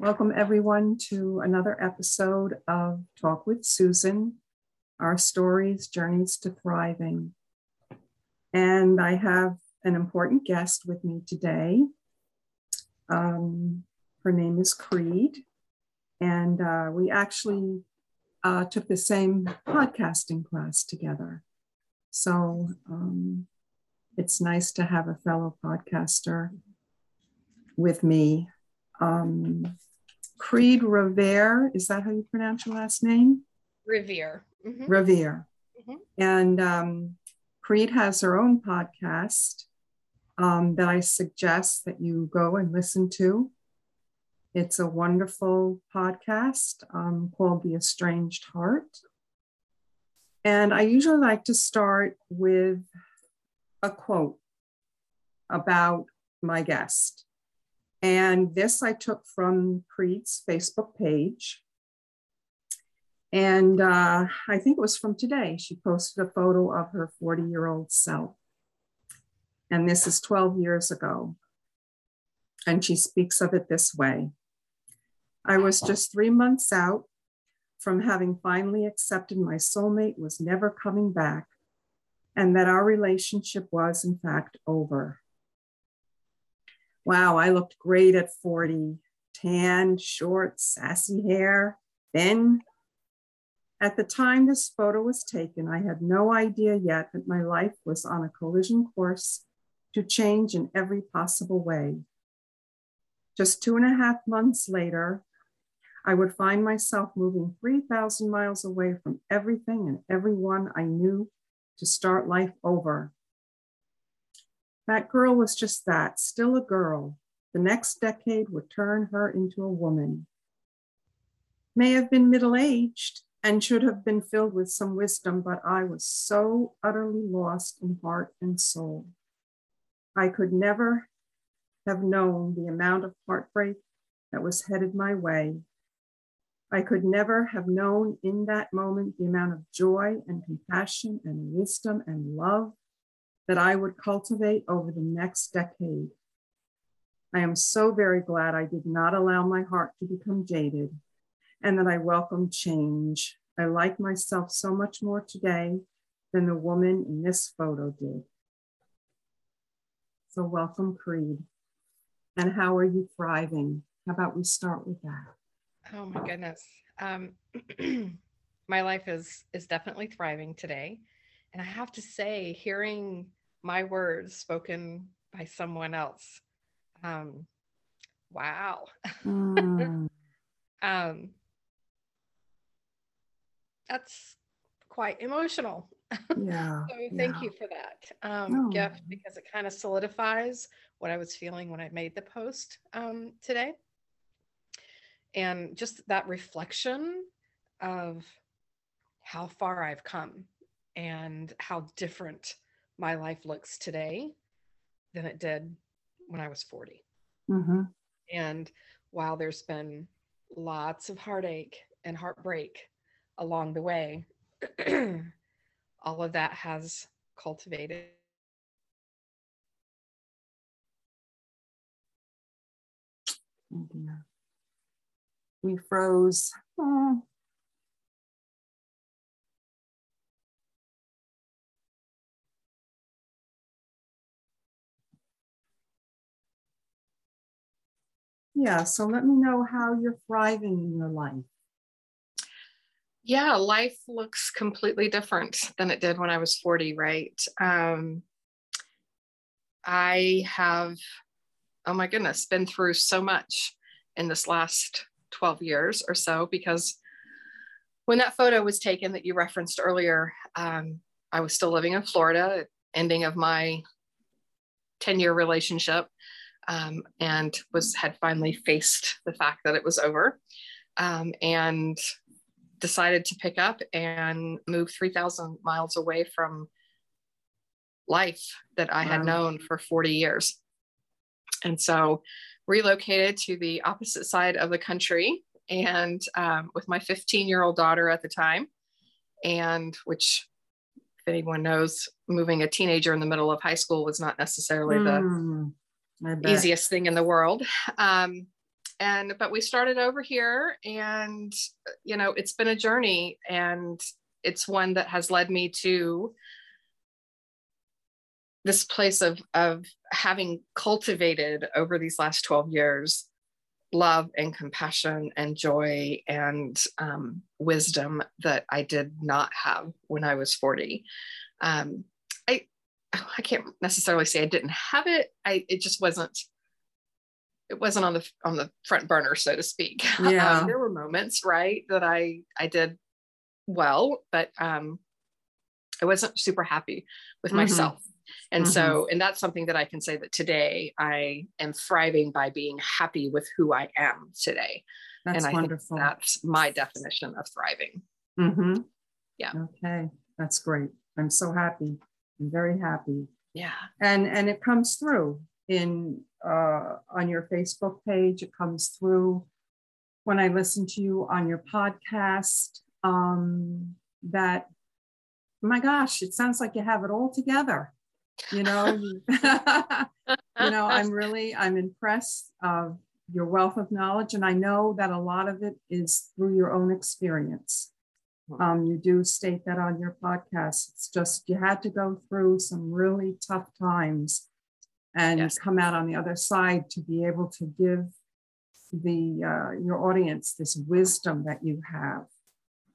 Welcome, everyone, to another episode of Talk with Susan Our Stories, Journeys to Thriving. And I have an important guest with me today. Um, her name is Kreed, and uh, we actually uh, took the same podcasting class together. So um, it's nice to have a fellow podcaster with me. Um, Kreed Revere. Is that how you pronounce your last name? Revere. Mm-hmm. Revere. Mm-hmm. And um, Kreed has her own podcast um, that I suggest that you go and listen to. It's a wonderful podcast um, called The Estranged Heart. And I usually like to start with a quote about my guest. And this I took from Kreed's Facebook page. And uh, I think it was from today. She posted a photo of her 40 year old self. And this is 12 years ago. And she speaks of it this way I was just three months out from having finally accepted my soulmate was never coming back and that our relationship was, in fact, over. Wow, I looked great at 40. Tan, short, sassy hair, thin. At the time this photo was taken, I had no idea yet that my life was on a collision course to change in every possible way. Just two and a half months later, I would find myself moving 3,000 miles away from everything and everyone I knew to start life over. That girl was just that, still a girl. The next decade would turn her into a woman. May have been middle aged and should have been filled with some wisdom, but I was so utterly lost in heart and soul. I could never have known the amount of heartbreak that was headed my way. I could never have known in that moment the amount of joy and compassion and wisdom and love that I would cultivate over the next decade. I am so very glad I did not allow my heart to become jaded and that I welcome change. I like myself so much more today than the woman in this photo did. So, welcome, Kreed. And how are you thriving? How about we start with that? Oh my goodness. Um, my life is is definitely thriving today. And I have to say, hearing my words spoken by someone else. Um, wow. Mm. um, that's quite emotional. Yeah. so thank yeah. you for that um, oh. gift because it kind of solidifies what I was feeling when I made the post um, today. And just that reflection of how far I've come and how different my life looks today than it did when I was 40. Mm-hmm. And while there's been lots of heartache and heartbreak along the way, all of that has cultivated. Oh we froze. Oh. Yeah, so let me know how you're thriving in your life. Yeah, life looks completely different than it did when I was 40, right? Um, I have, oh my goodness, been through so much in this last 12 years or so because when that photo was taken that you referenced earlier, um, I was still living in Florida, ending of my 10 year relationship um, and was had finally faced the fact that it was over um, and decided to pick up and move 3000 miles away from life that i wow. had known for 40 years and so relocated to the opposite side of the country and um, with my 15 year old daughter at the time and which if anyone knows moving a teenager in the middle of high school was not necessarily mm. the easiest thing in the world. Um, and but we started over here and you know it's been a journey and it's one that has led me to this place of of having cultivated over these last 12 years love and compassion and joy and um, wisdom that I did not have when I was 40. Um, I can't necessarily say I didn't have it. I it just wasn't it wasn't on the on the front burner, so to speak. Yeah. Um, there were moments, right, that I I did well, but um, I wasn't super happy with mm-hmm. myself. And mm-hmm. so, and that's something that I can say that today I am thriving by being happy with who I am today. That's and I wonderful. think that's my definition of thriving. Mm-hmm. Yeah. Okay. That's great. I'm so happy. I'm very happy. Yeah. And and it comes through in uh, on your Facebook page. It comes through when I listen to you on your podcast. Um, that my gosh, it sounds like you have it all together you know you, know i'm really i'm impressed of your wealth of knowledge and i know that a lot of it is through your own experience. Um, you do state that on your podcast. It's just you had to go through some really tough times and yes. come out on the other side to be able to give the uh, your audience this wisdom that you have.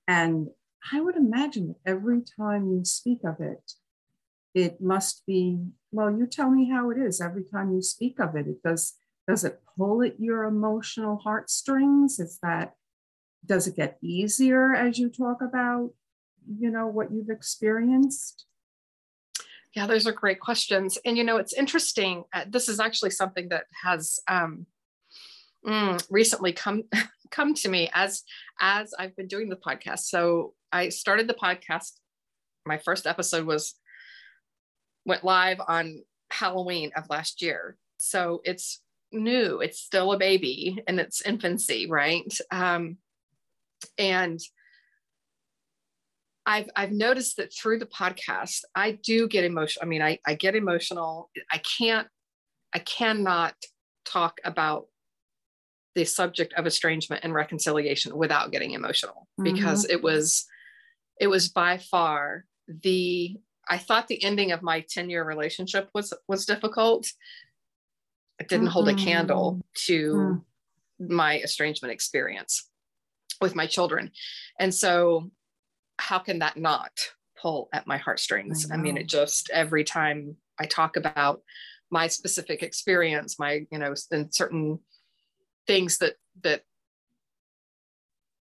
And i would imagine that every time you speak of it it must be well you tell me how it is. Every time you speak of it it does does it pull at your emotional heartstrings? Is that does it get easier as you talk about you know what you've experienced yeah those are great questions and you know it's interesting uh, this is actually something that has um, mm, recently come come to me as as i've been doing the podcast so i started the podcast my first episode was went live on Halloween of last year. So it's new, it's still a baby in its infancy, right? Um, and I've I've noticed that through the podcast, I do get emotional. I mean, I, I get emotional. I can't, I cannot talk about the subject of estrangement and reconciliation without getting emotional mm-hmm. because it was it was by far the I thought the ending of my 10 year relationship was was difficult. It didn't mm-hmm. hold a candle to mm. my estrangement experience with my children. And so how can that not pull at my heartstrings? I, I mean, it just every time I talk about my specific experience, my, you know, and certain things that that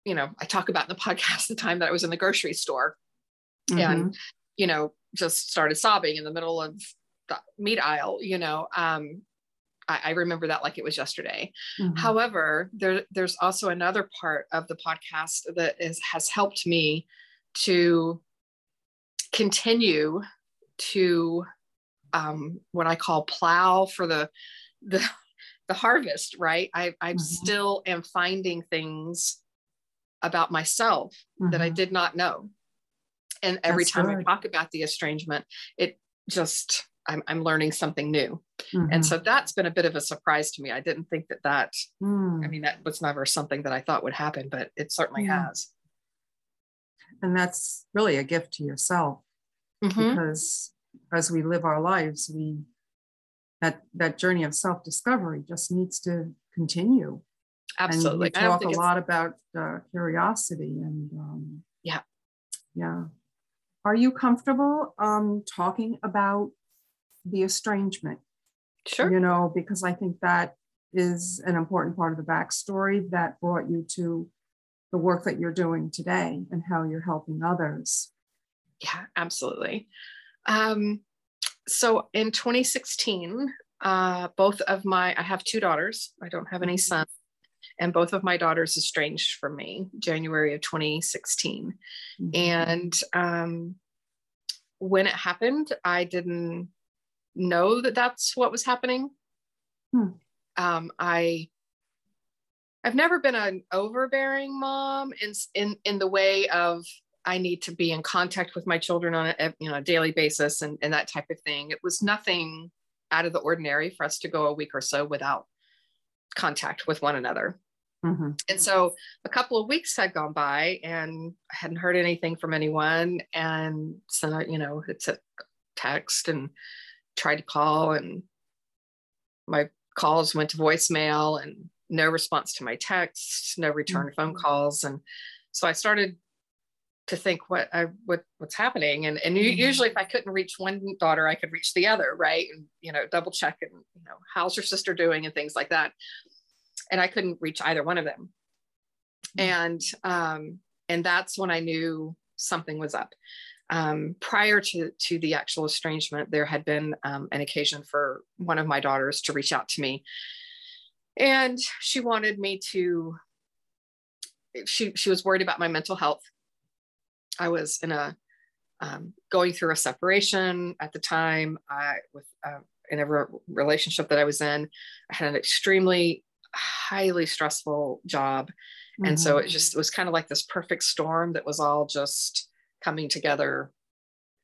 you know, I talk about in the podcast the time that I was in the grocery store mm-hmm. and you know, just started sobbing in the middle of the meat aisle, you know. Um, I, I remember that like it was yesterday. Mm-hmm. However, there, there's also another part of the podcast that is has helped me to continue to um, what I call plow for the the the harvest. Right, I I mm-hmm. still am finding things about myself mm-hmm. that I mm-hmm. did not know and every That's time. I talk about the estrangement, it just I'm, I'm learning something new. Mm-hmm. And so that's been a bit of a surprise to me. I didn't think that that, mm. I mean, that was never something that I thought would happen, but it certainly mm. has. And that's really a gift to yourself mm-hmm. because as we live our lives, we, that, that journey of self-discovery just needs to continue. Absolutely. And we talk a lot about uh, curiosity and um, yeah. Yeah. Are you comfortable um, talking about the estrangement? Sure. You know, because I think that is an important part of the backstory that brought you to the work that you're doing today and how you're helping others. Yeah, absolutely. Um, so in 2016, uh, both of my, I have two daughters. I don't have any mm-hmm. sons and both of my daughters estranged from me January of 2016. Mm-hmm. And um, when it happened, I didn't know that that's what was happening. Hmm. Um, I I've never been an overbearing mom in in in the way of I need to be in contact with my children on a you know a daily basis and, and that type of thing. It was nothing out of the ordinary for us to go a week or so without contact with one another. Mm-hmm. And so a couple of weeks had gone by and I hadn't heard anything from anyone. And so, you know, it's a text and tried to call and my calls went to voicemail and no response to my texts, no return mm-hmm. phone calls. And so I started to think what I what what's happening. And and mm-hmm. usually if I couldn't reach one daughter, I could reach the other, right? And you know, double check and you know, how's your sister doing and things like that and I couldn't reach either one of them. Mm-hmm. And um, and that's when I knew something was up. Um, prior to to the actual estrangement, there had been um, an occasion for one of my daughters to reach out to me, and she wanted me to. She she was worried about my mental health. I was in a um, going through a separation at the time. I with uh, in a re- relationship that I was in, I had an extremely highly stressful job. Mm-hmm. And so it mm-hmm. just it was kind of like this perfect storm that was all just coming together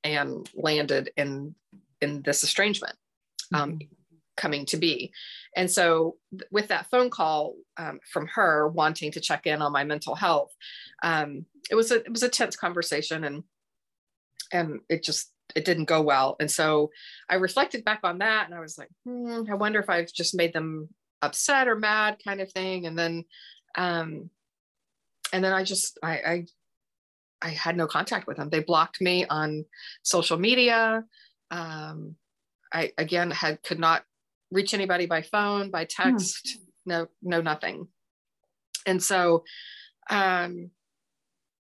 and landed in in this estrangement um, mm-hmm. coming to be. And so th- with that phone call um, from her wanting to check in on my mental health, um, it was a it was a tense conversation and and it just it didn't go well. And so I reflected back on that and I was like, hmm, I wonder if I've just made them upset or mad kind of thing and then um and then i just i i i had no contact with them they blocked me on social media um i again had could not reach anybody by phone by hmm. text no no nothing and so um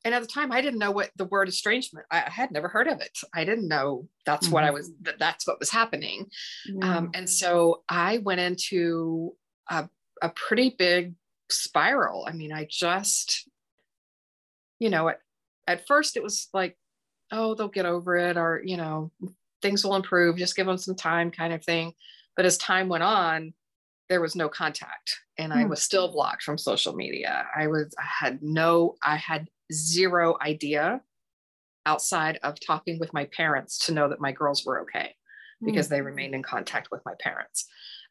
and at the time i didn't know what the word estrangement i, I had never heard of it i didn't know that's mm-hmm. what i was that that's what was happening yeah. um, and so i went into a, a pretty big spiral. I mean, I just, you know, at, at first it was like, oh, they'll get over it, or, you know, things will improve, just give them some time kind of thing. But as time went on, there was no contact and I hmm. was still blocked from social media. I was, I had no, I had zero idea outside of talking with my parents to know that my girls were okay because mm. they remained in contact with my parents.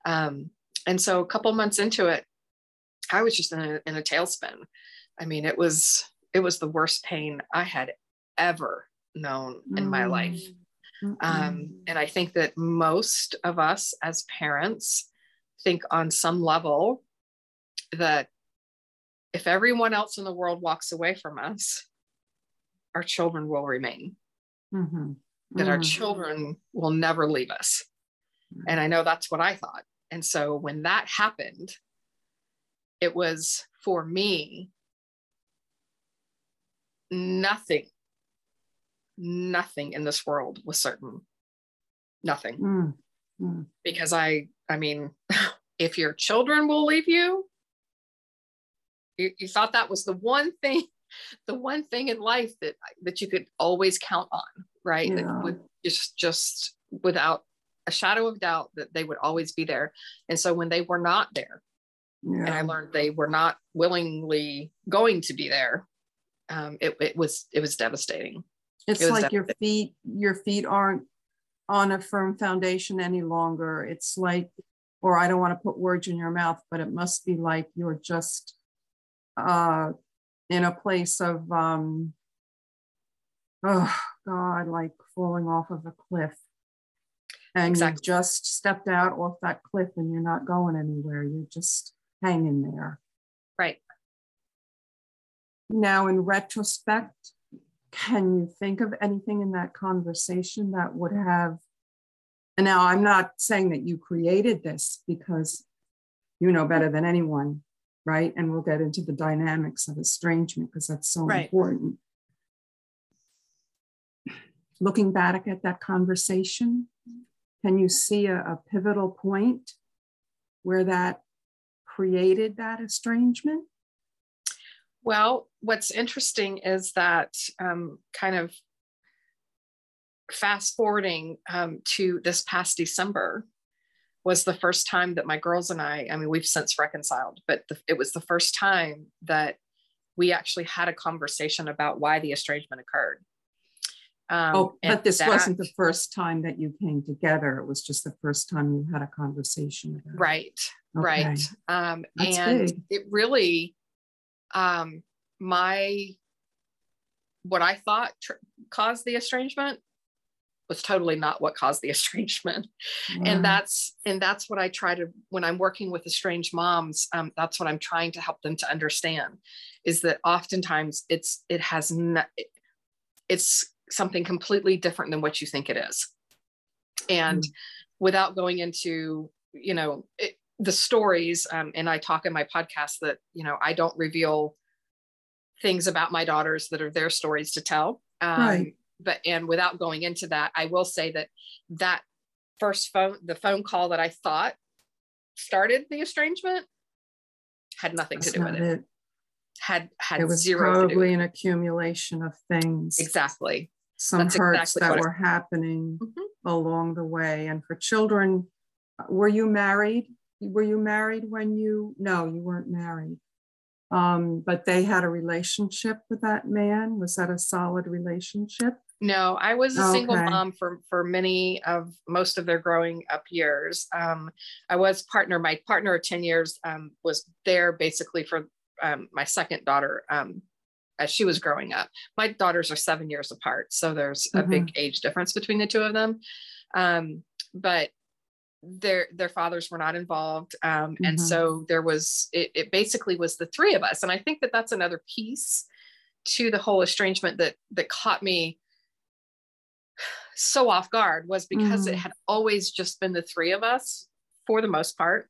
Um, and so a couple months into it i was just in a, in a tailspin i mean it was it was the worst pain i had ever known in mm. my life um, and i think that most of us as parents think on some level that if everyone else in the world walks away from us our children will remain mm-hmm. that our mm. children will never leave us and i know that's what i thought and so when that happened, it was for me nothing, nothing in this world was certain. Nothing. Mm. Mm. Because I, I mean, if your children will leave you, you, you thought that was the one thing, the one thing in life that that you could always count on, right? Yeah. That would just just without a shadow of doubt that they would always be there. And so when they were not there, yeah. and I learned they were not willingly going to be there, um, it, it was it was devastating. It's it like your feet your feet aren't on a firm foundation any longer. It's like, or I don't want to put words in your mouth, but it must be like you're just uh, in a place of um, oh God, like falling off of a cliff and exactly. you just stepped out off that cliff and you're not going anywhere. You're just hanging there. Right. Now, in retrospect, can you think of anything in that conversation that would have? And now I'm not saying that you created this because you know better than anyone, right? And we'll get into the dynamics of estrangement because that's so right. important. Looking back at that conversation, can you see a, a pivotal point where that created that estrangement? Well, what's interesting is that um, kind of fast forwarding um, to this past December was the first time that my girls and I, I mean, we've since reconciled, but the, it was the first time that we actually had a conversation about why the estrangement occurred. Um, oh, but this that, wasn't the first time that you came together. It was just the first time you had a conversation. About right, Okay. right. Um, and big. it really, um, my what I thought tr- caused the estrangement was totally not what caused the estrangement. Wow. and that's and that's what i try to when i'm working with estranged moms um, that's what i'm trying to help them to understand is that oftentimes it's it has not it's something completely different than what you think it is. And without going into you know it, the stories um, and i talk in my podcast that you know i don't reveal things about my daughters that are their stories to tell um, Right. but and without going into that i will say that that first phone the phone call that i thought started the estrangement had nothing That's to do with it it. had had It was zero to do with probably an accumulation of things. exactly some That's hurts exactly that were happening Mhm. along the way. And for children, were you married? Were you married when you? No, you weren't married. Um, but they had a relationship with that man. Was that a solid relationship? No, I was a single mom for for many of most of their growing up years. Um, I was partner. My partner of ten years um, was there basically for um, my second daughter um, as she was growing up. My daughters are seven years apart, so there's a big age difference between the two of them. Um, but their their fathers were not involved, um, and Mhm. so there was it, it basically was the three of us, and I think that that's another piece to the whole estrangement that that caught me so off guard was because it Mhm. had always just been the three of us for the most part.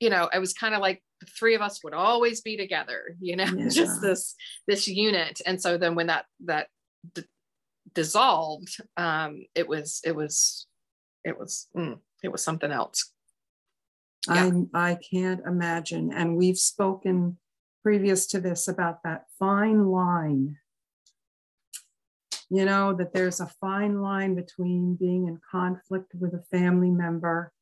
You know, it was kind of like the three of us would always be together, you know, just this this unit. And so then when that that d- dissolved, um, it was it was it was mm, it was something else. Yeah. I I can't imagine. And we've spoken previous to this about that fine line. You know, that there's a fine line between being in conflict with a family member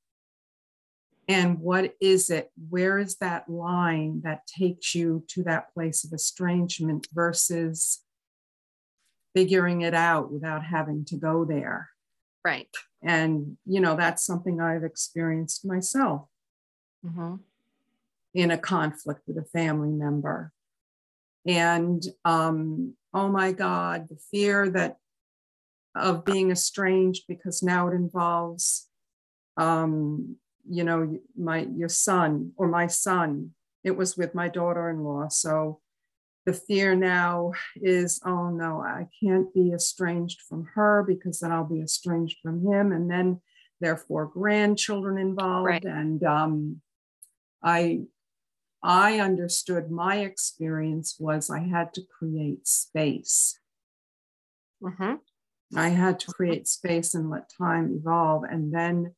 and what is it? Where is that line that takes you to that place of estrangement versus figuring it out without having to go there? Right. And, you know, that's something I've experienced myself Mhm. in a conflict with a family member. And um, oh my God, the fear that of being estranged because now it involves, um, you know, my your son or my son. It was with my daughter-in-law, so the fear now is, oh no, I can't be estranged from her because then I'll be estranged from him, and then therefore grandchildren involved, Right. and um, I I understood my experience was I had to create space. Mhm. I had to create space and let time evolve. And then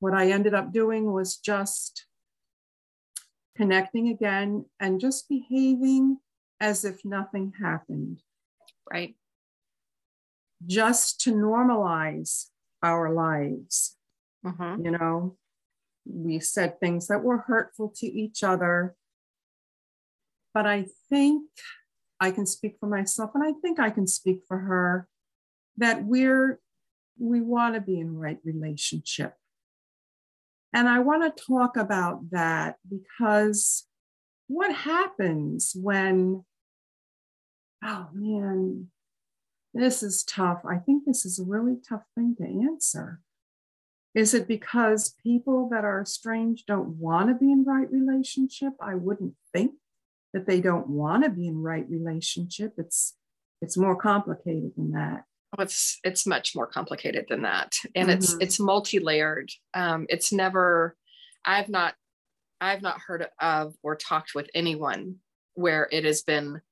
what I ended up doing was just connecting again and just behaving as if nothing happened, Right. just to normalize our lives. Mhm. you know we said things that were hurtful to each other but i think i can speak for myself and i think i can speak for her that we're we want to be in right relationship and i want to talk about that because what happens when oh man this is tough i think this is a really tough thing to answer is it because people that are estranged don't want to be in right relationship? I wouldn't think that they don't want to be in right relationship. It's it's more complicated than that. Well, it's it's much more complicated than that and it's Mhm. it's multi-layered um, it's never i've not i've not heard of or talked with anyone where it has been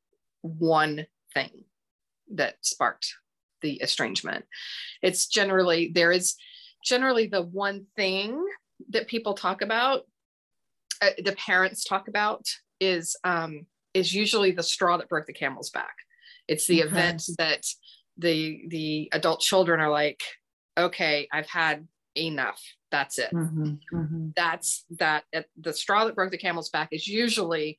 one thing that sparked the estrangement it's generally there is generally the one thing that people talk about uh, the parents talk about is um, is usually the straw that broke the camel's back it's the Okay. event that the the adult children are like okay i've had enough. That's it. Mhm, mhm. that's that the straw that broke the camel's back is usually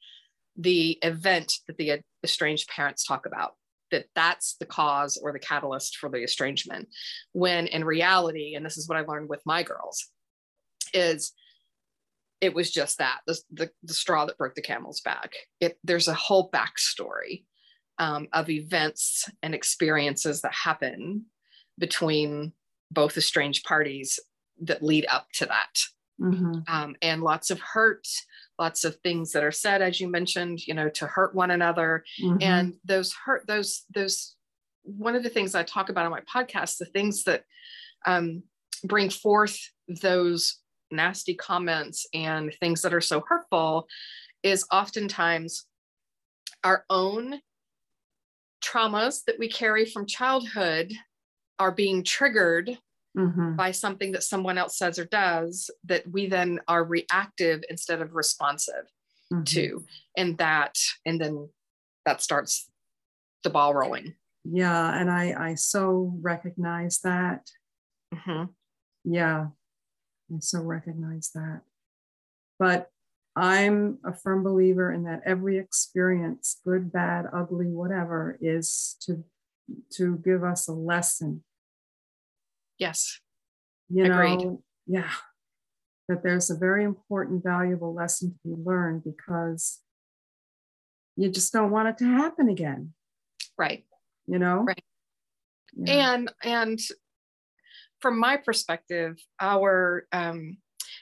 the event that the estranged parents talk about that that's the cause or the catalyst for the estrangement. When in reality and this is what i learned with my girls is it was just that the, the, the straw that broke the camel's back. It there's a whole backstory um, of events and experiences that happen between both estranged parties that lead up to that mm-hmm. um, and lots of hurt lots of things that are said as you mentioned you know to hurt one another mm-hmm. and those hurt those those one of the things i talk about on my podcast the things that um, bring forth those nasty comments and things that are so hurtful is oftentimes our own traumas that we carry from childhood are being triggered mm-hmm. by something that someone else says or does that we then are reactive instead of responsive mm-hmm. to and that and then that starts the ball rolling yeah and i i so recognize that mm-hmm. yeah i so recognize that but i'm a firm believer in that every experience good bad ugly whatever is to to give us a lesson Yes. You Agreed. know, yeah. That there's a very important, valuable lesson to be learned because you just don't want it to happen again. Right. You know? Right. Yeah. And and from my perspective, our um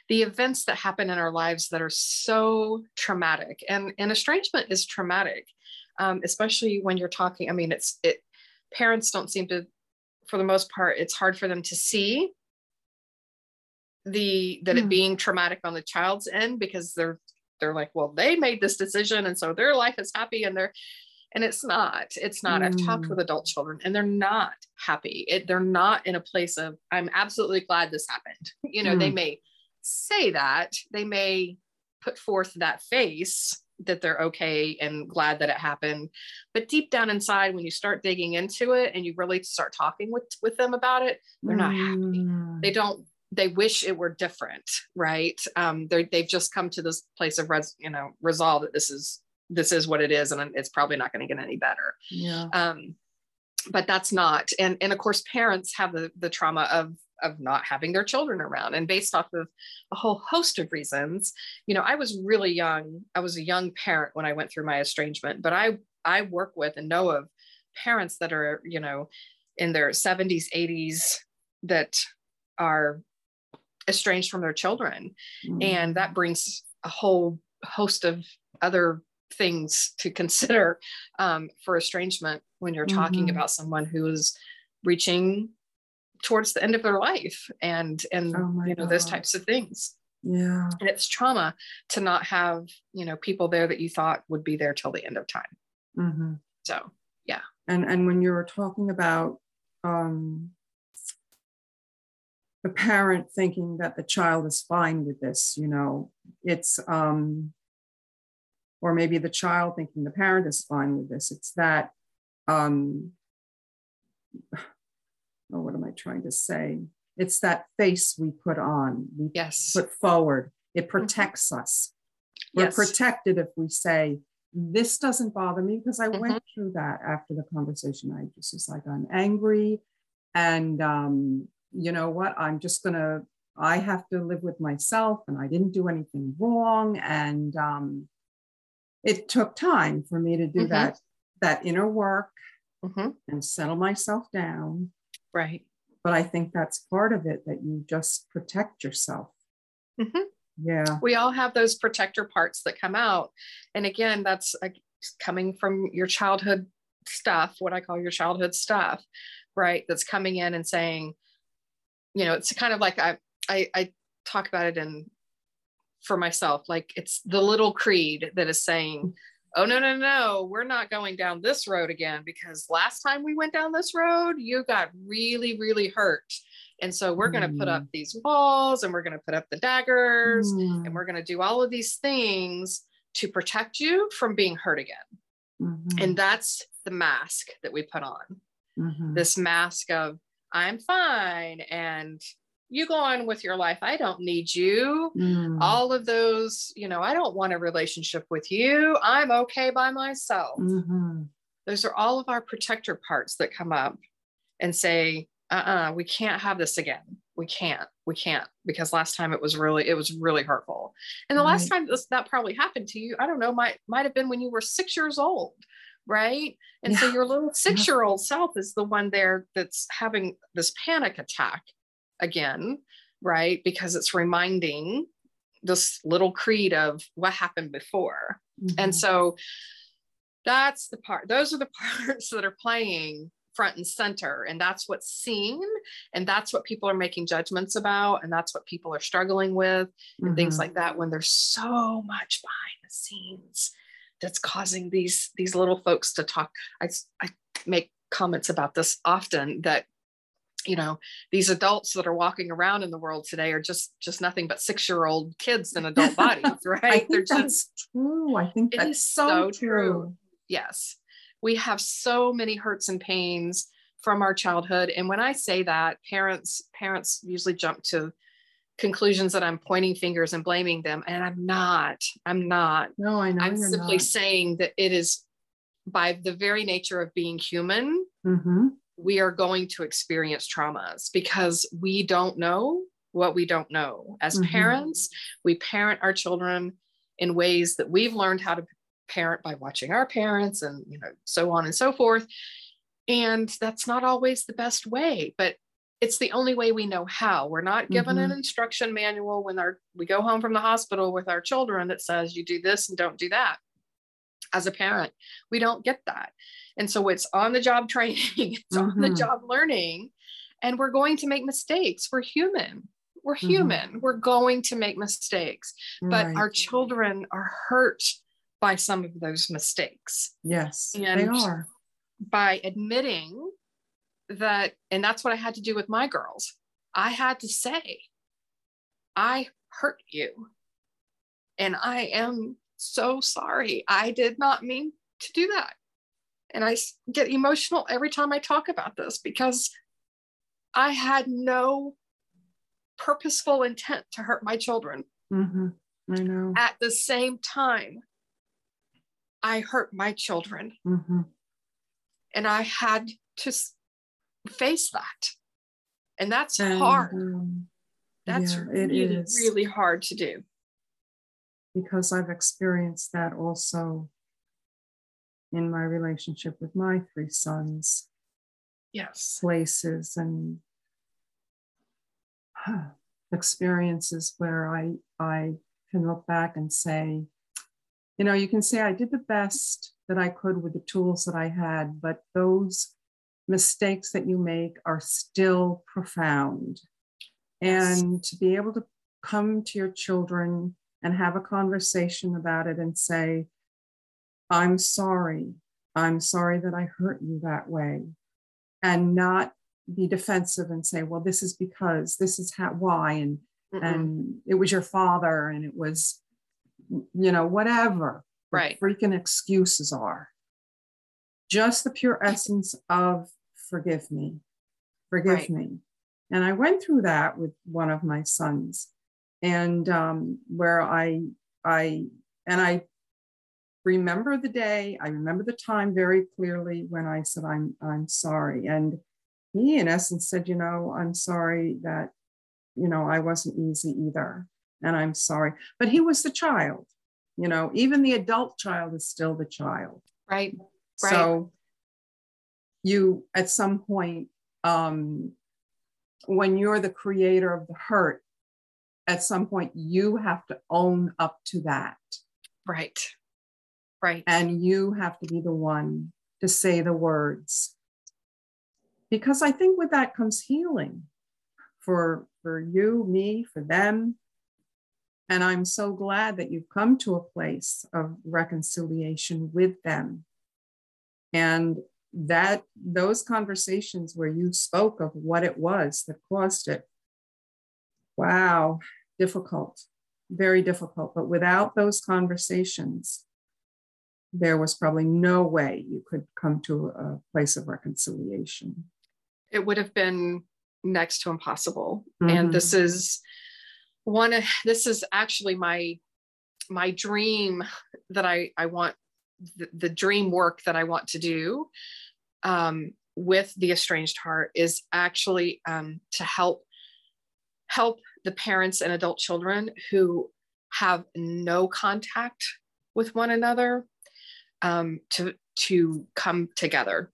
the events that happen in our lives that are so traumatic and, and estrangement is traumatic um, especially when you're talking i mean it's it parents don't seem to for the most part, it's hard for them to see the that mm. it hmm. being traumatic on the child's end because they're they're like, well, they made this decision and so their life is happy and they're and it's not it's not mm. i've talked hmm. with adult children and they're not happy it, they're not in a place of i'm absolutely glad this happened you know mm. they hmm. may say that they may put forth that face that they're okay and glad that it happened. But deep down inside when you start digging into it and you really start talking with with them about it they're not happy. Mm. they don't they wish it were different right? Um they've just come to this place of res, you know resolve that this is this is what it is and it's probably not going to get any better. Yeah. Um but that's not and and of course parents have the the trauma of of not having their children around and based off of a whole host of reasons you know i was really young i was a young parent when i went through my estrangement but i i work with and know of parents that are you know in their 70s 80s that are estranged from their children mm-hmm. and that brings a whole host of other things to consider um, for estrangement when you're talking mm-hmm. about someone who is reaching towards the end of their life and and oh you know God. those types of things yeah and it's trauma to not have you know people there that you thought would be there till the end of time mm-hmm. so yeah and and when you were talking about um the parent thinking that the child is fine with this you know it's um or maybe the child thinking the parent is fine with this it's that um oh, what am I trying to say? It's that face we put on, we yes. put forward. It mm-hmm. protects mm-hmm. us. We're yes. protected if we say, this doesn't bother me because I mm-hmm. went through that after the conversation. I just was like, I'm angry. And um, you know what? I'm just going to, I have to live with myself and I didn't do anything wrong. And um, it took time for me to do mm-hmm. that, that inner work mm-hmm. and settle myself down Right. But I think that's part of it that you just protect yourself. Mm-hmm. Yeah. We all have those protector parts that come out. And again, that's coming from your childhood stuff, what I call your childhood stuff, right? That's coming in and saying, you know, it's kind of like I, I, I talk about it in for myself, like it's the little Kreed that is saying, oh no no no we're not going down this road again because last time we went down this road you got really really hurt and so we're going to put up mm. these walls and we're going to put up the daggers mm. and we're going to do all of these things to protect you from being hurt again mm-hmm. and that's the mask that we put on mm-hmm. this mask of i'm fine and you go on with your life. I don't need you. Mm. All of those, you know, I don't want a relationship with you. I'm okay by myself. Mm-hmm. those are all of our protector parts that come up and say, uh-uh, we can't have this again. We can't, we can't, because last time it was really, it was really hurtful. And the right. last time this, that probably happened to you, I don't know, might might have been when you were six years old, right? And yeah. so your little six-year-old self is the one there that's having this panic attack again, right? Because it's reminding this little Kreed of what happened before. Mm-hmm. And so that's the part, those are the parts that are playing front and center. And that's what's seen. And that's what people are making judgments about. And that's what people are struggling with and mm-hmm. things like that when there's so much behind the scenes that's causing these these little folks to talk. I, I make comments about this often that you know these adults that are walking around in the world today are just just nothing but six year old kids in adult bodies right? they're just true. I think that's so, so true. true. Yes. We have so many hurts and pains from our childhood. And when i say that parents parents usually jump to conclusions that i'm pointing fingers and blaming them. And i'm not i'm not. No i know i'm simply not. saying that it is by the very nature of being human mm-hmm we are going to experience traumas because we don't know what we don't know. As mm-hmm. parents, we parent our children in ways that we've learned how to parent by watching our parents and you know so on and so forth. And that's not always the best way, but it's the only way we know how. We're not given mm-hmm. an instruction manual when our we go home from the hospital with our children that says you do this and don't do that. As a parent, we don't get that. And so it's on the job training, it's mm-hmm. on the mm-hmm. job learning, and we're going to make mistakes. We're human. We're mm-hmm. human. Mm-hmm. We're going to make mistakes, but right. our children are hurt by some of those mistakes. Yes, and they are. By admitting that, and that's what I had to do with my girls. I had to say, I hurt you. And I am so sorry. I did not mean to do that. And I get emotional every time I talk about this because I had no purposeful intent to hurt my children. Mm-hmm. I know. At the same time, I hurt my children. Mm-hmm. And I had to face that. And that's hard. That's yeah, really, really hard to do. Because I've experienced that also in my relationship with my three sons. Yes. Places and experiences where I I can look back and say, you know, you can say I did the best that I could with the tools that I had, but those mistakes that you make are still profound. And to be able to come to your children and have a conversation about it and say, I'm sorry. I'm sorry that I hurt you that way. And not be defensive and say, well, this is because this is how why and Mm-mm. and it was your father and it was, you know, whatever. Right. Freaking excuses are. Just the pure essence of forgive me. Forgive right. me. And I went through that with one of my sons. And um, where I I and I remember the day. I remember the time very clearly when I said, I'm, I'm sorry. And he, in essence, said, You know, I'm sorry that, you know, I wasn't easy either. And I'm sorry. But he was the child. You know, even the adult child is still the child. Right. right. So you, at some point, um, when you're the creator of the hurt, at some point you have to own up to that. Right. Right. And you have to be the one to say the words. Because I think with that comes healing for, for you, me, for them. And I'm so glad that you've come to a place of reconciliation with them. And that those conversations where you spoke of what it was that caused it, wow, difficult, very difficult. But without those conversations, there was probably no way you could come to a place of reconciliation. It would have been next to impossible. Mm-hmm. And this is one of this is actually my my dream that I, I want the, the dream work that I want to do um, with the estranged heart is actually um, to help help the parents and adult children who have no contact with one another um, to to come together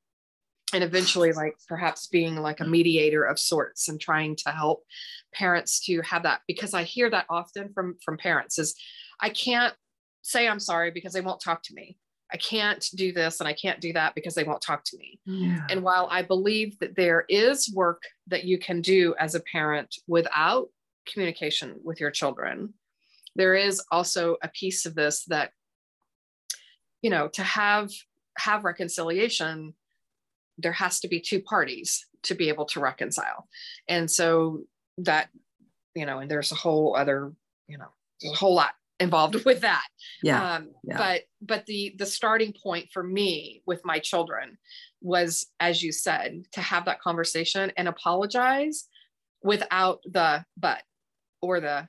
and eventually like perhaps being like a mediator of sorts and trying to help parents to have that because i hear that often from from parents is i can't say i'm sorry because they won't talk to me i can't do this and i can't do that because they won't talk to me yeah. and while i believe that there is work that you can do as a parent without communication with your children there is also a piece of this that you know to have have reconciliation there has to be two parties to be able to reconcile and so that you know and there's a whole other you know there's a whole lot involved with that yeah, um, yeah. but but the the starting point for me with my children was as you said to have that conversation and apologize without the but or the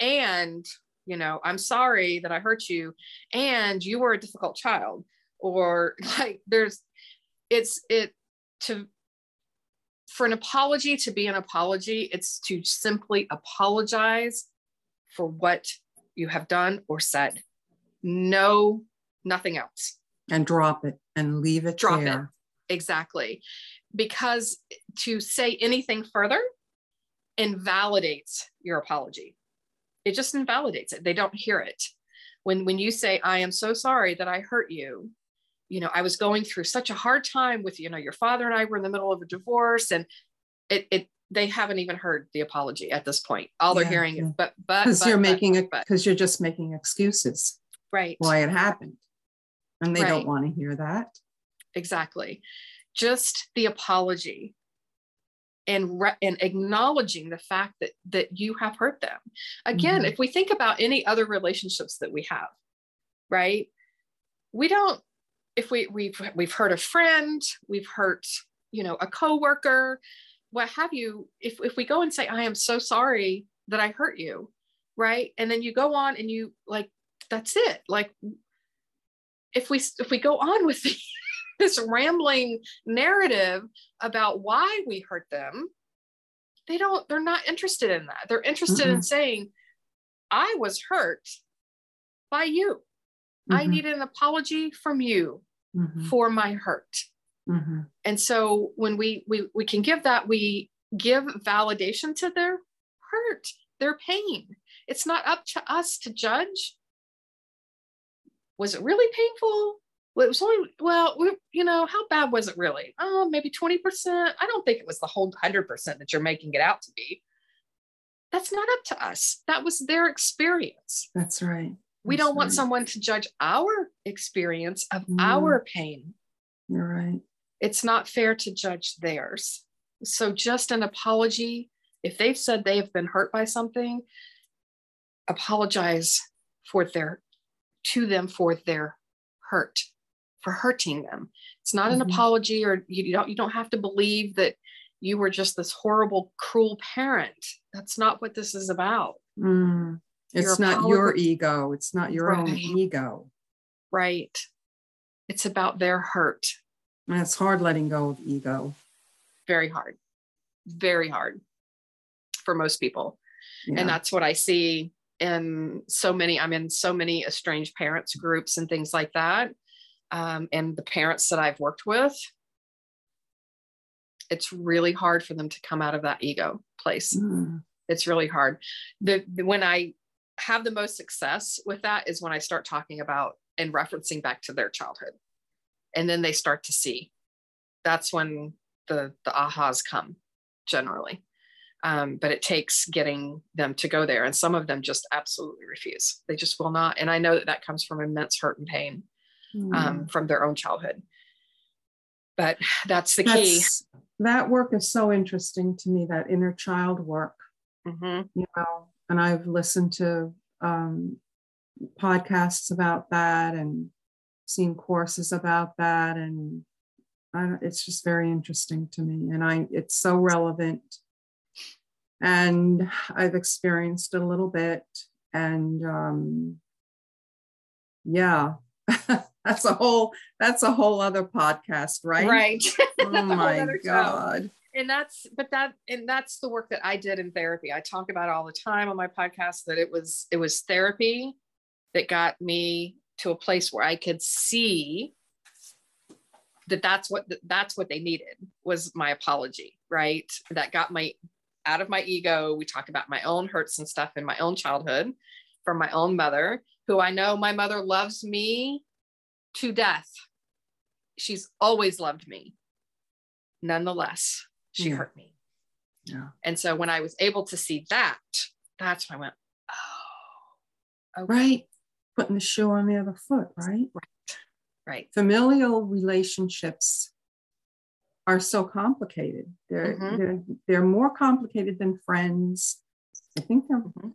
and you know i'm sorry that i hurt you and you were a difficult child or like there's it's it to for an apology to be an apology it's to simply apologize for what you have done or said. No nothing else. And drop it and leave it drop there. it exactly. Because to say anything further invalidates your apology it just invalidates it. They don't hear it. When when you say i am so sorry that i hurt you you know i was going through such a hard time with you. Know your father and i were in the middle of a divorce and it it they haven't even heard the apology at this point. All they're yeah, hearing yeah. is but but because you're making it because you're just making excuses right. why it happened and they right. don't want to hear that. Exactly. Just the apology and re- and acknowledging the fact that that you have hurt them. Again mm-hmm. if we think about any other relationships that we have right? We don't if we we've we've hurt a friend we've hurt you know a coworker what have you if, if we go and say i am so sorry that i hurt you right? And then you go on and you like that's it. Like if we if we go on with the, this rambling narrative about why we hurt them they don't they're not interested in that they're interested mm-hmm. in saying i was hurt by you mm-hmm. i need an apology from you mm-hmm. for my hurt mm-hmm. and so when we we we can give that we give validation to their hurt their pain it's not up to us to judge was it really painful well, it was only well we, you know how bad was it really? Oh maybe 20% i don't think it was the whole 100% that you're making it out to be. That's not up to us. That was their experience. That's right. We don't want someone to judge our experience of mm. our pain. You're right. It's not fair to judge theirs. So just an apology. If they've said they've been hurt by something apologize for their to them for their hurt for hurting them. It's not an mm-hmm. apology or you don't you don't have to believe that you were just this horrible cruel parent. That's not what this is about. Mm. It's not your ego. It's not your right. own ego. Right. It's about their hurt. And it's hard letting go of ego. Very hard. Very hard for most people. Yeah. And that's what I see in so many, I'm in so many estranged parents groups and things like that um, and the parents that I've worked with, it's really hard for them to come out of that ego place. Mm. It's really hard. The, the, when I have the most success with that is when I start talking about and referencing back to their childhood, and then they start to see. That's when the the ahas come generally. Um, but it takes getting them to go there, and some of them just absolutely refuse. They just will not. And I know that that comes from immense hurt and pain mm. um, from their own childhood. But that's the key. that work is so interesting to me, that inner child work. Mm-hmm. You know, and I've listened to um, podcasts about that and seen courses about that. And I, it's just very interesting to me. And I, it's so relevant. And I've experienced it a little bit. And um, yeah, that's a whole that's a whole other podcast, right? Right. Oh my god. And that's but that and that's the work that I did in therapy. I talk about all the time on my podcast that it was it was therapy that got me to a place where I could see that that's what that's what they needed was my apology, right? That got my out of my ego. We talk about my own hurts and stuff in my own childhood from my own mother, who I know my mother loves me to death. She's always loved me. Nonetheless, she Yeah. hurt me. Yeah. And so when I was able to see that, that's when I went, oh, okay. Right. Putting the shoe on the other foot, right? right. Right. Familial relationships are so complicated. They're, Mhm. they're they're more complicated than friends. I think they're Mhm.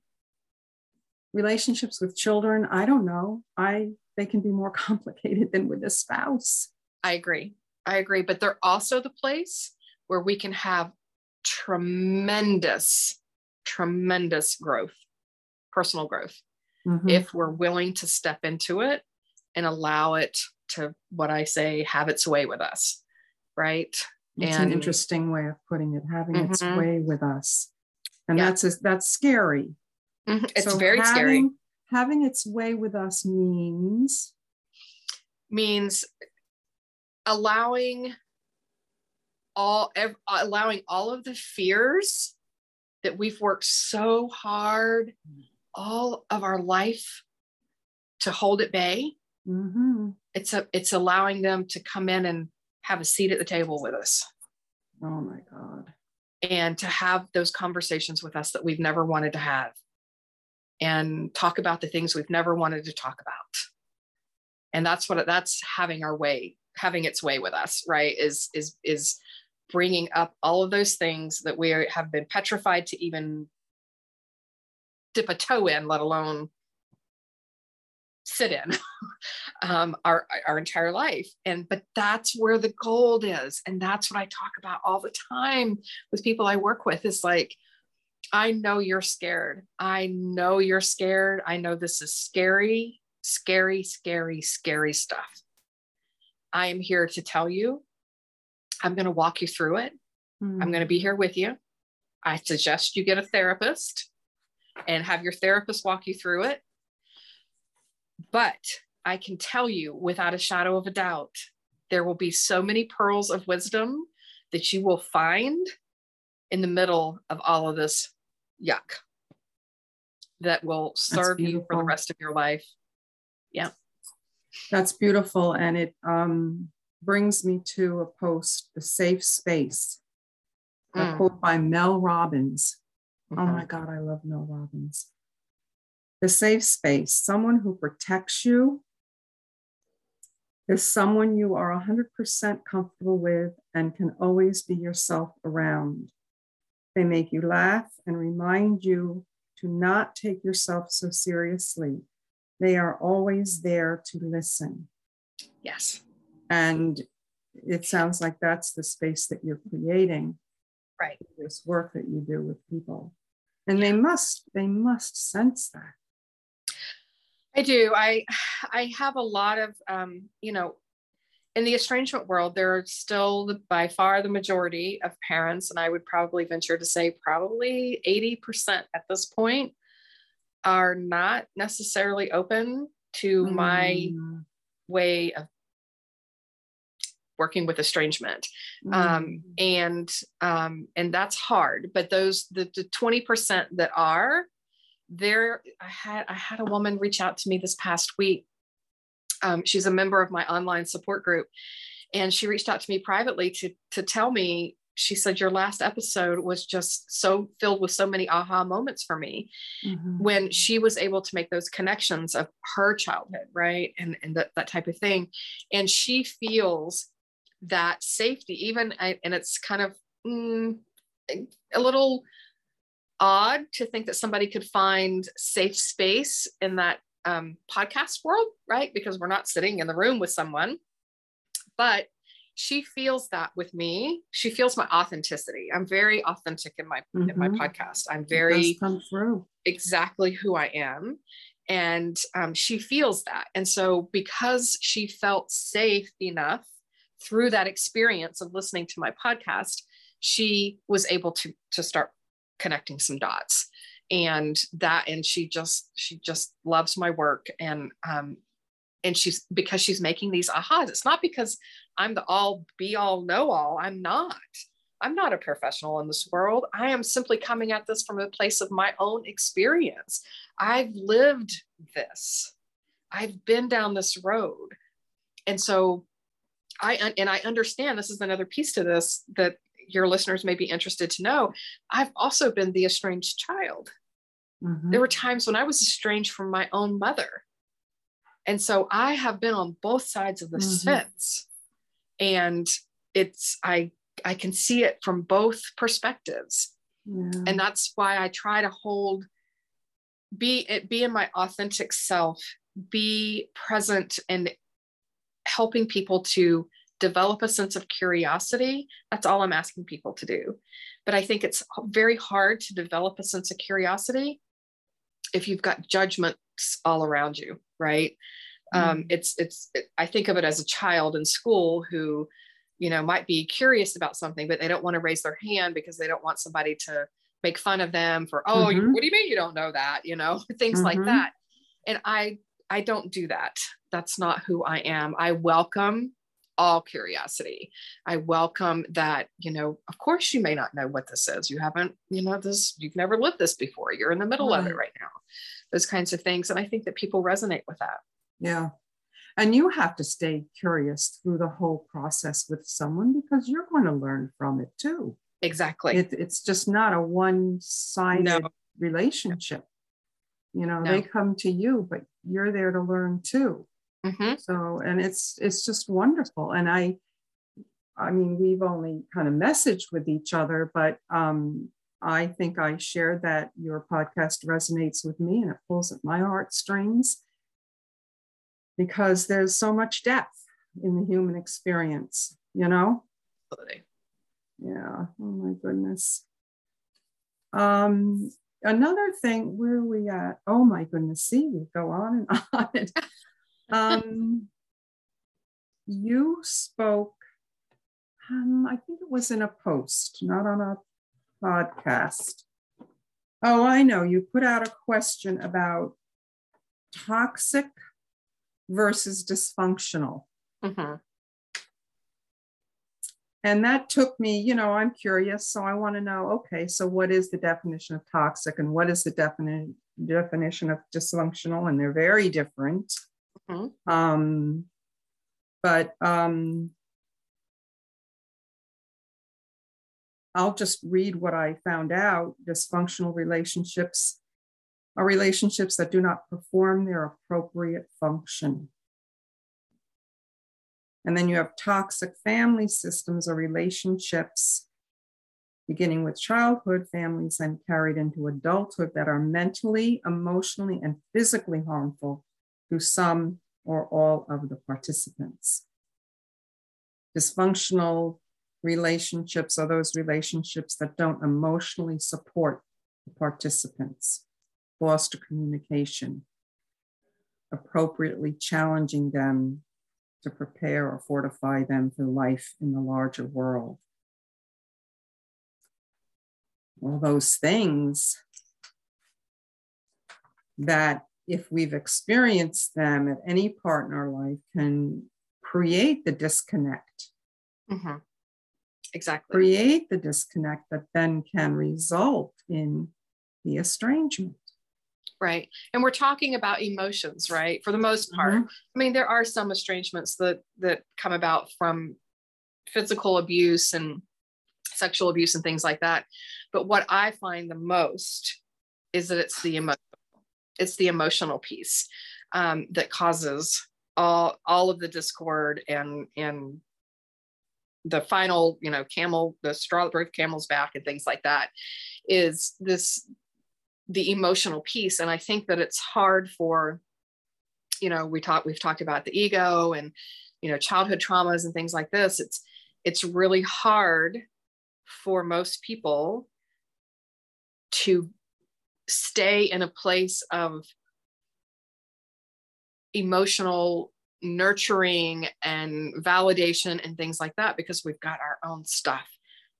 relationships with children. I don't know. I they can be more complicated than with a spouse. I agree. I agree. But they're also the place where we can have tremendous, tremendous growth, personal growth, Mhm. if we're willing to step into it and allow it to, what I say, have its way with us. Right. It's an interesting way of putting it, having its Mhm. way with us. And Yeah. that's that's scary. Mhm. It's So very scary. Having- its way with us means means allowing all ev- allowing all of the fears that we've worked so hard all of our life to hold at bay mhm. it's a it's allowing them to come in and have a seat at the table with us oh my God. and to have those conversations with us that we've never wanted to have and talk about the things we've never wanted to talk about. And that's what that's having our way having its way with us right is is is bringing up all of those things that we are, have been petrified to even dip a toe in let alone sit in um, our our entire life. And but that's where the gold is. And that's what i talk about all the time with people i work with is like i know you're scared i know you're scared i know this is scary scary scary scary stuff i am here to tell you i'm going to walk you through it Mm. I'm going to be here with you. I suggest you get a therapist and have your therapist walk you through it. But I can tell you without a shadow of a doubt, there will be so many pearls of wisdom that you will find in the middle of all of this yuck that will serve you for the rest of your life. Yeah. That's beautiful. And it um, brings me to a post, The Safe Space, a Mm. quote by Mel Robbins. Oh Mhm. my God, I love Mel Robbins. The safe space, someone who protects you, is someone you are 100% comfortable with and can always be yourself around. They make you laugh and remind you to not take yourself so seriously. They are always there to listen. Yes. And it sounds like that's the space that you're creating Right. this work that you do with people and they must they must sense that I do. I I have a lot of um, you know, in the estrangement world, there are still by far the majority of parents, and I would probably venture to say probably 80% at this point are not necessarily open to my Mm, way of working with estrangement. Mm, um, and um, and that's hard but those the, the 20% that are there i had i had a woman reach out to me this past week um, she's a member of my online support group and she reached out to me privately to to tell me she said your last episode was just so filled with so many aha moments for me mhm. when she was able to make those connections of her childhood right and and that, that type of thing and she feels that safety even and it's kind of mm, a little odd to think that somebody could find safe space in that um, podcast world right? Because we're not sitting in the room with someone. But she feels that with me. She feels my authenticity. I'm very authentic in my in my Mhm. podcast. I'm very come through. exactly who I am. and um, she feels that. And so because she felt safe enough through that experience of listening to my podcast she was able to to start connecting some dots and that and she just she just loves my work. And um and she's because she's making these ahas it's not because i'm the all be all know all. I'm not. I'm not a professional in this world. I am simply coming at this from a place of my own experience. I've lived this. I've been down this road. And so i and i understand this is another piece to this that your listeners may be interested to know i've also been the estranged child mm-hmm. there were times when i was estranged from my own mother and so I have been on both sides of the mm-hmm. fence. And it's I I can see it from both perspectives. Yeah. And that's why I try to hold be it be in my authentic self, be present and helping people to develop a sense of curiosity. That's all I'm asking people to do. But I think it's very hard to develop a sense of curiosity if you've got judgments all around you right um, mm. it's it's it, i think of it as a child in school who you know might be curious about something but they don't want to raise their hand because they don't want somebody to make fun of them for oh mm-hmm. what do you mean you don't know that you know things mm-hmm. like that and i i don't do that that's not who i am i welcome all curiosity. I welcome that you know of course you may not know what this is. You haven't you know this you've never lived this before. You're in the middle right. of it right. now. Those kinds of things and i think that people resonate with that. Yeah. And you have to stay curious through the whole process with someone because you're going to learn from it too. Exactly. It, it's just not a one-sided no. relationship. You know no. they come to you but you're there to learn too mm-hmm. so and it's it's just wonderful and i i mean we've only kind of messaged with each other but um I think I shared that your podcast resonates with me and it pulls at my heartstrings because there's so much depth in the human experience, you know? Absolutely. Yeah. Oh my goodness. Um, another thing, where are we at? Oh my goodness, see, we go on and on. Um, you spoke, um, I think it was in a post, not on a podcast. Oh, I know. You put out a question about toxic versus dysfunctional. Mm-hmm. And that took me, you know, I'm curious. So I want to know okay, so what is the definition of toxic and what is the defini- definition of dysfunctional? And they're very different. Mm-hmm. Um, but um, I'll just read what I found out. Dysfunctional relationships are relationships that do not perform their appropriate function. And then you have toxic family systems or relationships beginning with childhood families and carried into adulthood that are mentally, emotionally, and physically harmful to some or all of the participants. Dysfunctional relationships are those relationships that don't emotionally support the participants, foster communication, appropriately challenging them to prepare or fortify them for life in the larger world. All those things that, if we've experienced them at any part in our life, can create the disconnect. Mm-hmm. Exactly. Create the disconnect that then can result in the estrangement. Right. And we're talking about emotions right? For the most part. Mm-hmm. i mean there are some estrangements that that come about from physical abuse and sexual abuse and things like that. But what i find the most is that it's the emotional it's the emotional piece um, that causes all all of the discord and and the final, you know, camel, the straw that broke camel's back and things like that is this the emotional piece. And I think that it's hard for, you know, we talk, we've talked about the ego and, you know, childhood traumas and things like this. It's it's really hard for most people to stay in a place of emotional nurturing and validation and things like that because we've got our own stuff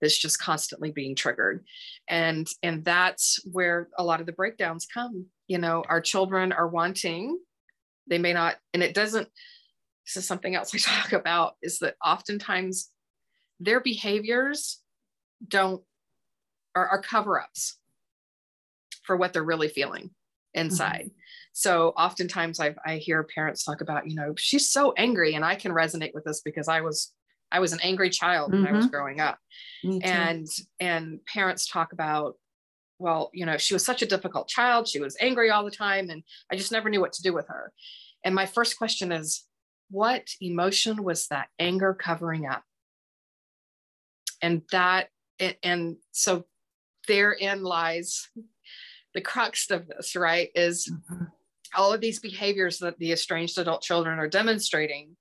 that's just constantly being triggered. And and that's where a lot of the breakdowns come. You know our children are wanting they may not and it doesn't this is something else i talk about is that oftentimes their behaviors don't are, are cover-ups for what they're really feeling inside mm-hmm. so oftentimes i i hear parents talk about you know she's so angry and i can resonate with this because i was i was an angry child mm-hmm. when i was mm-hmm. growing up and and parents talk about well you know she was such a difficult child she was angry all the time and i just never knew what to do with her and my first question is what emotion was that anger covering up and that and so therein lies the crux of this right is mm-hmm. all of these behaviors that the estranged adult children are demonstrating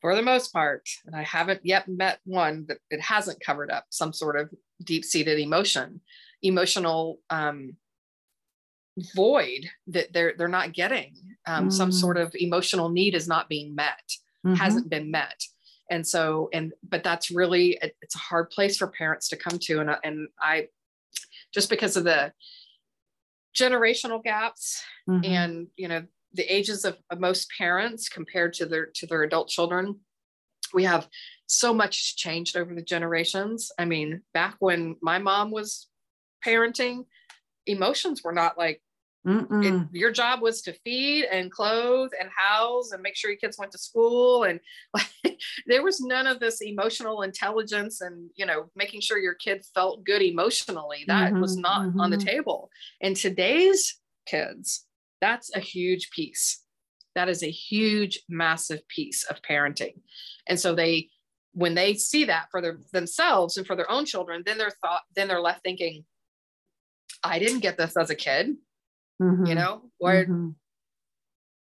for the most part and i haven't yet met one that it hasn't covered up some sort of deep-seated emotion emotional um, void that they're they're not getting um, mm. some sort of emotional need is not being met mm-hmm. hasn't been met and so and but that's really it's a hard place for parents to come to and, and i just because of the generational gaps mm-hmm. and you know the ages of, of most parents compared to their to their adult children we have so much changed over the generations i mean back when my mom was parenting emotions were not like it, your job was to feed and clothe and house and make sure your kids went to school and like, there was none of this emotional intelligence and you know making sure your kid felt good emotionally. That mm-hmm, was not mm-hmm. on the mm-hmm. table. And today's kids that's a huge piece. That is a huge massive piece of parenting. And so they when they see that for their, themselves and for their own children then they're thought then they're left thinking i didn't get this as a kid mm-hmm. you know where mm-hmm.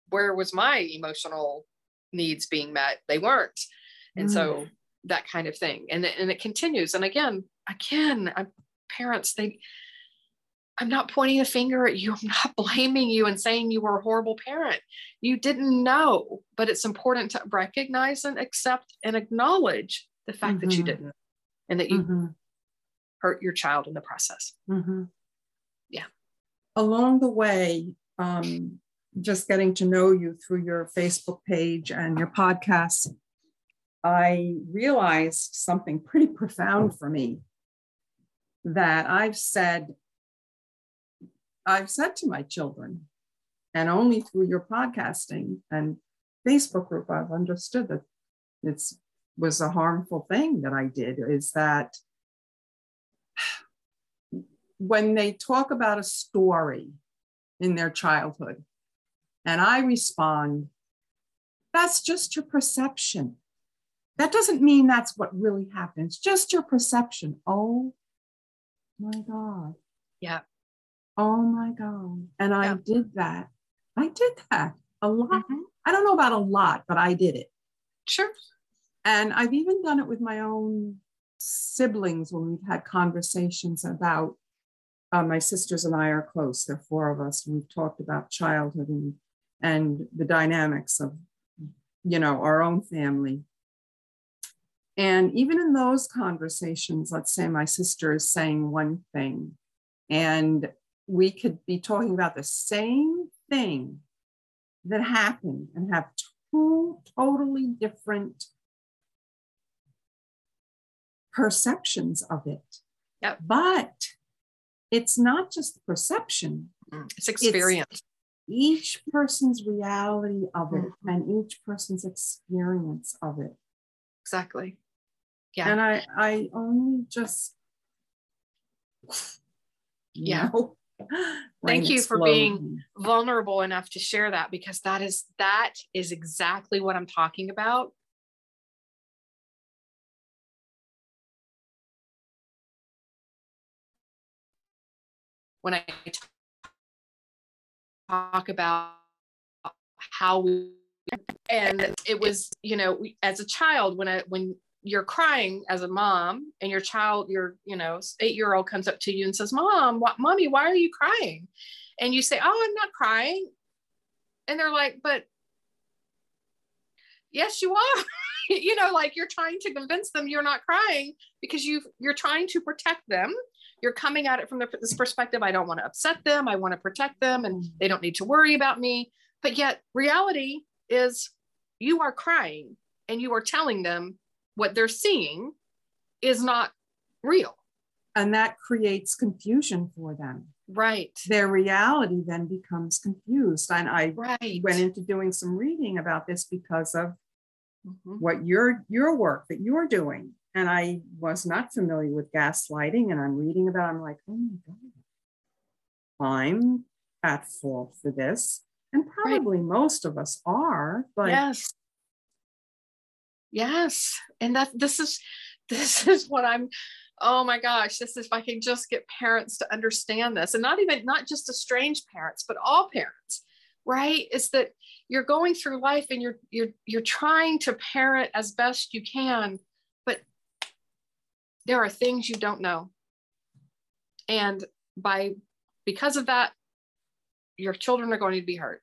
where was my emotional needs being met they weren't and mm. so that kind of thing and, and it continues and again again I'm, parents they i'm not pointing a finger at you i'm not blaming you and saying you were a horrible parent you didn't know but it's important to recognize and accept and acknowledge the fact mm-hmm. that you mm-hmm. didn't and that you mm-hmm. hurt your child in the process mm-hmm. Along the way, um, just getting to know you through your Facebook page and your podcast, I realized something pretty profound for me that I've said, I've said to my children, and only through your podcasting and Facebook group, I've understood that it's was a harmful thing that I did is that when they talk about a story in their childhood, and I respond, that's just your perception. That doesn't mean that's what really happens, just your perception. Oh my God. Yeah. Oh my God. And yeah. I did that. I did that a lot. Mm-hmm. I don't know about a lot, but I did it. Sure. And I've even done it with my own siblings when we've had conversations about uh, my sisters and I are close. There are four of us. We've talked about childhood and, and the dynamics of, you know, our own family. And even in those conversations, let's say my sister is saying one thing, and we could be talking about the same thing that happened and have two totally different perceptions of it. Yep. But it's not just perception, it's experience. It's each person's reality of it mm-hmm. and each person's experience of it. Exactly. Yeah. And I I only just yeah. Know, Thank you for being vulnerable enough to share that because that is that is exactly what I'm talking about when I talk about how we and it was you know as a child when I when you're crying as a mom and your child your you know eight year old comes up to you and says mom what mommy why are you crying and you say oh i'm not crying And they're like, but yes, you are. you know, like you're trying to convince them you're not crying because you you're trying to protect them. You're coming at it from this perspective. I don't want to upset them. I want to protect them, and they don't need to worry about me. But yet, reality is you are crying and you are telling them what they're seeing is not real. And that creates confusion for them. Right. Their reality then becomes confused. And I right. went into doing some reading about this because of mm-hmm. what your your work that you're doing. And I was not familiar with gaslighting. And I'm reading about it, I'm like, oh my God. I'm at fault for this. And probably right. most of us are, but yes. Yes. And that this is this is what I'm oh my gosh, this is if I can just get parents to understand this and not even not just estranged parents, but all parents, right? Is that you're going through life and you're you're you're trying to parent as best you can, there are things you don't know. And by because of that, your children are going to be hurt.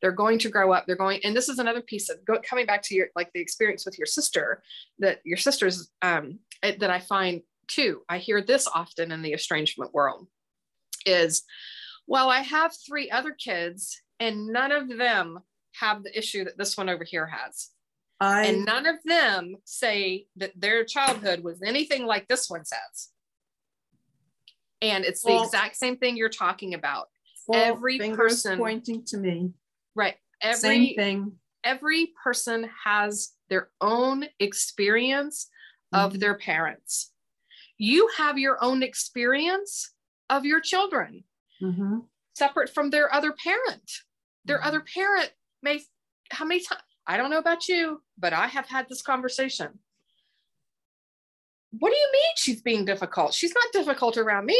They're going to grow up. They're going, and this is another piece of go, coming back to your like the experience with your sister that your sister's um, that I find too. I hear this often in the estrangement world is, well, I have three other kids and none of them have the issue that this one over here has. I, and none of them say that their childhood was anything like this one says. And it's the exact same thing you're talking about. Every person pointing to me. Right. Every same thing. Every person has their own experience mm-hmm. of their parents you have your own experience of your children mm-hmm. separate from their other parent their mm-hmm. other parent may how many times i don't know about you but i have had this conversation. What do you mean she's being difficult? She's not difficult around me.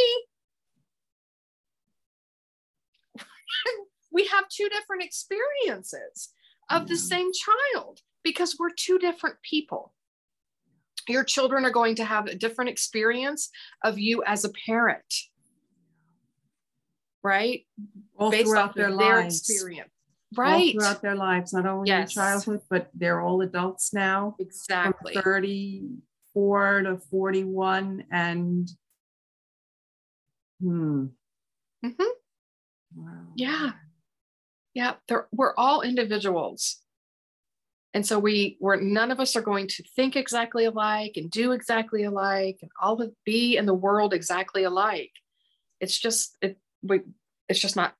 We have two different experiences of the same child because we're two different people. Your children are going to have a different experience of you as a parent. Right? All Based throughout their, their experience right. throughout their lives not only yes. in childhood but they're all adults now. Exactly. 34 to 41 and hmm. Mm-hmm. wow. yeah. Yeah we're all individuals. And so we we're none of us are going to think exactly alike and do exactly alike and all of be in the world exactly alike. It's just it we it's just not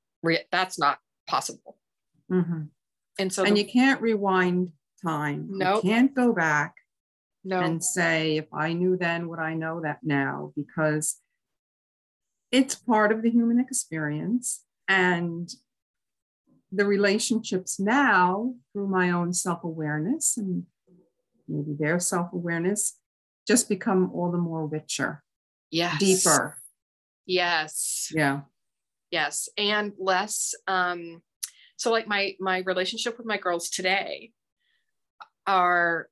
that's not possible mm-hmm. and so and the, you can't rewind time. No nope. you can't go back no. and say if i knew then would i know that now because it's part of the human experience. And the relationships now through my own self-awareness and maybe their self-awareness just become all the more richer yes. deeper. Yes. Yeah. Yes. And less um so like my my relationship with my girls today are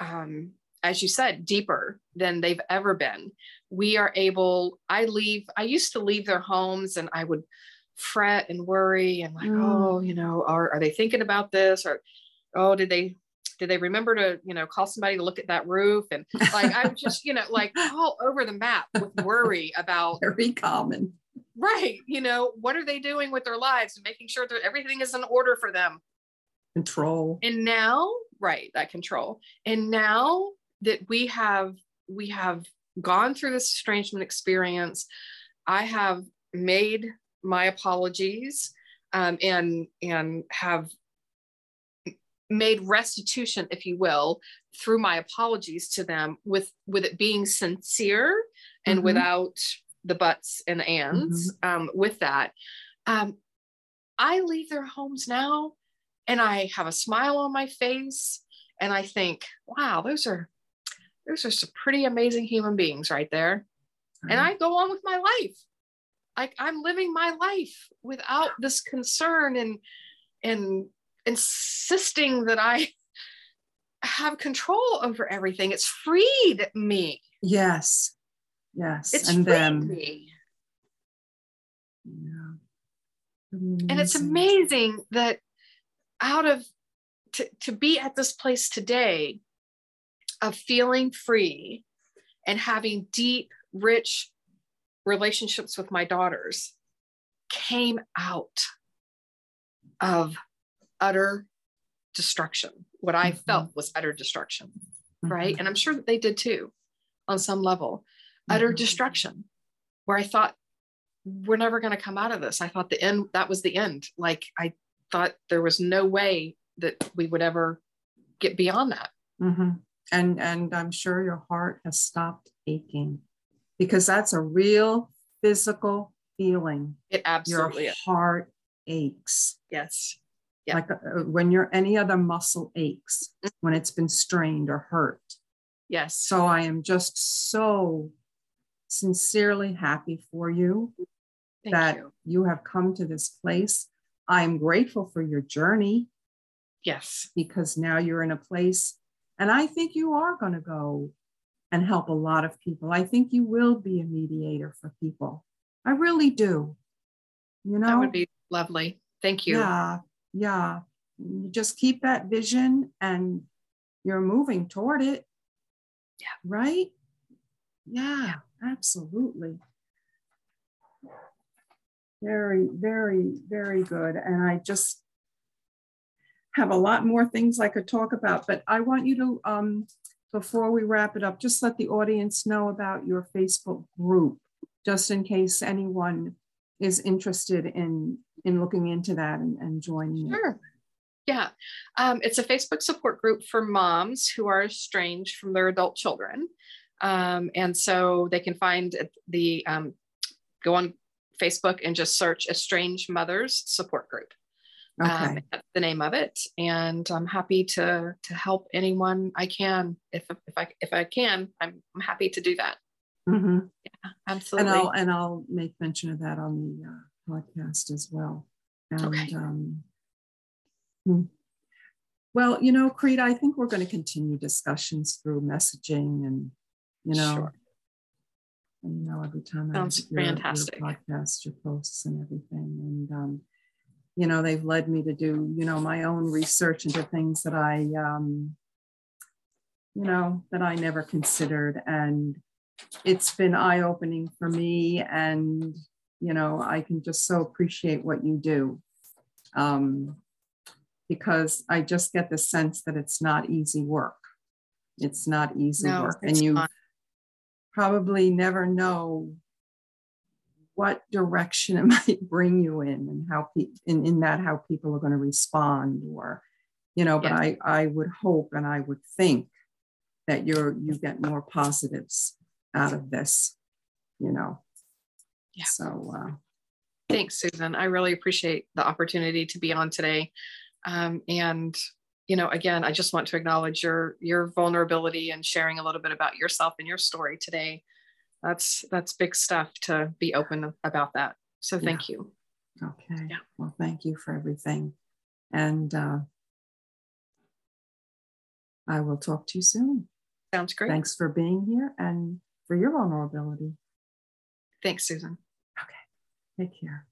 um as you said deeper than they've ever been we are able i leave i used to leave their homes and i would fret and worry and like, mm. oh, you know, are, are they thinking about this? Or, oh, did they, did they remember to, you know, call somebody to look at that roof? And like, I'm just, you know, like all over the map with worry about. Very common. Right. You know, what are they doing with their lives and making sure that everything is in order for them? Control. And now, right, that control. And now that we have, we have gone through this estrangement experience, I have made my apologies um, and and have made restitution if you will through my apologies to them with with it being sincere and mm-hmm. without the buts and ands mm-hmm. um, with that um, i leave their homes now and i have a smile on my face and i think wow those are those are some pretty amazing human beings right there mm-hmm. and i go on with my life like I'm living my life without this concern and and insisting that I have control over everything. It's freed me. Yes. Yes. It's and freed them. me. Yeah. And it's amazing that out of to, to be at this place today of feeling free and having deep, rich relationships with my daughters came out of utter destruction. What I mm-hmm. felt was utter destruction, mm-hmm. right? And I'm sure that they did too on some level. Utter mm-hmm. destruction, where I thought, we're never going to come out of this. I thought the end, that was the end. Like I thought there was no way that we would ever get beyond that. Mm-hmm. And and I'm sure your heart has stopped aching because that's a real physical feeling. It absolutely your heart aches. Yes. Yeah. Like uh, when you're any other muscle aches mm-hmm. when it's been strained or hurt. Yes. So I am just so sincerely happy for you Thank that you. you have come to this place. I'm grateful for your journey. Yes. Because now you're in a place, and I think you are going to go and help a lot of people. I think you will be a mediator for people. I really do. You know, that would be lovely. Thank you. Yeah. Yeah. You just keep that vision and you're moving toward it. Yeah. Right? Yeah, yeah. absolutely. Very, very, very good. And I just have a lot more things I could talk about, but I want you to, um, before we wrap it up, just let the audience know about your Facebook group, just in case anyone is interested in in looking into that and, and joining sure. it. Yeah, um, it's a Facebook support group for moms who are estranged from their adult children. Um, and so they can find the, um, go on Facebook and just search Estranged Mothers Support Group. Um, okay. That's the name of it, and I'm happy to to help anyone I can. If if I if I can, I'm, I'm happy to do that. Mm-hmm. Absolutely. And I'll and I'll make mention of that on the uh, podcast as well. And, okay. Um, hmm. well, you know, Kreed, I think we're going to continue discussions through messaging and you know. Sure. And, you know, every time Sounds I your, fantastic. your podcast, your posts, and everything, and um, you know they've led me to do you know my own research into things that i um, you know that i never considered and it's been eye-opening for me and you know i can just so appreciate what you do. Um, because i just get the sense that it's not easy work. It's not easy no, work. And you not. probably never know what direction it might bring you in and how pe- in, in that how people are going to respond or you know but i i would hope and i would think that you're you get more positives out of this you know? Yeah. So uh, thanks susan. I really appreciate the opportunity to be on today. Um, and you know again i just want to acknowledge your your vulnerability and sharing a little bit about yourself and your story today. That's that's big stuff to be open about that. So thank yeah. you. Okay. Yeah. well thank you for everything. And uh, i will talk to you soon. Sounds great. Thanks for being here and for your vulnerability. Thanks susan. Okay. Take care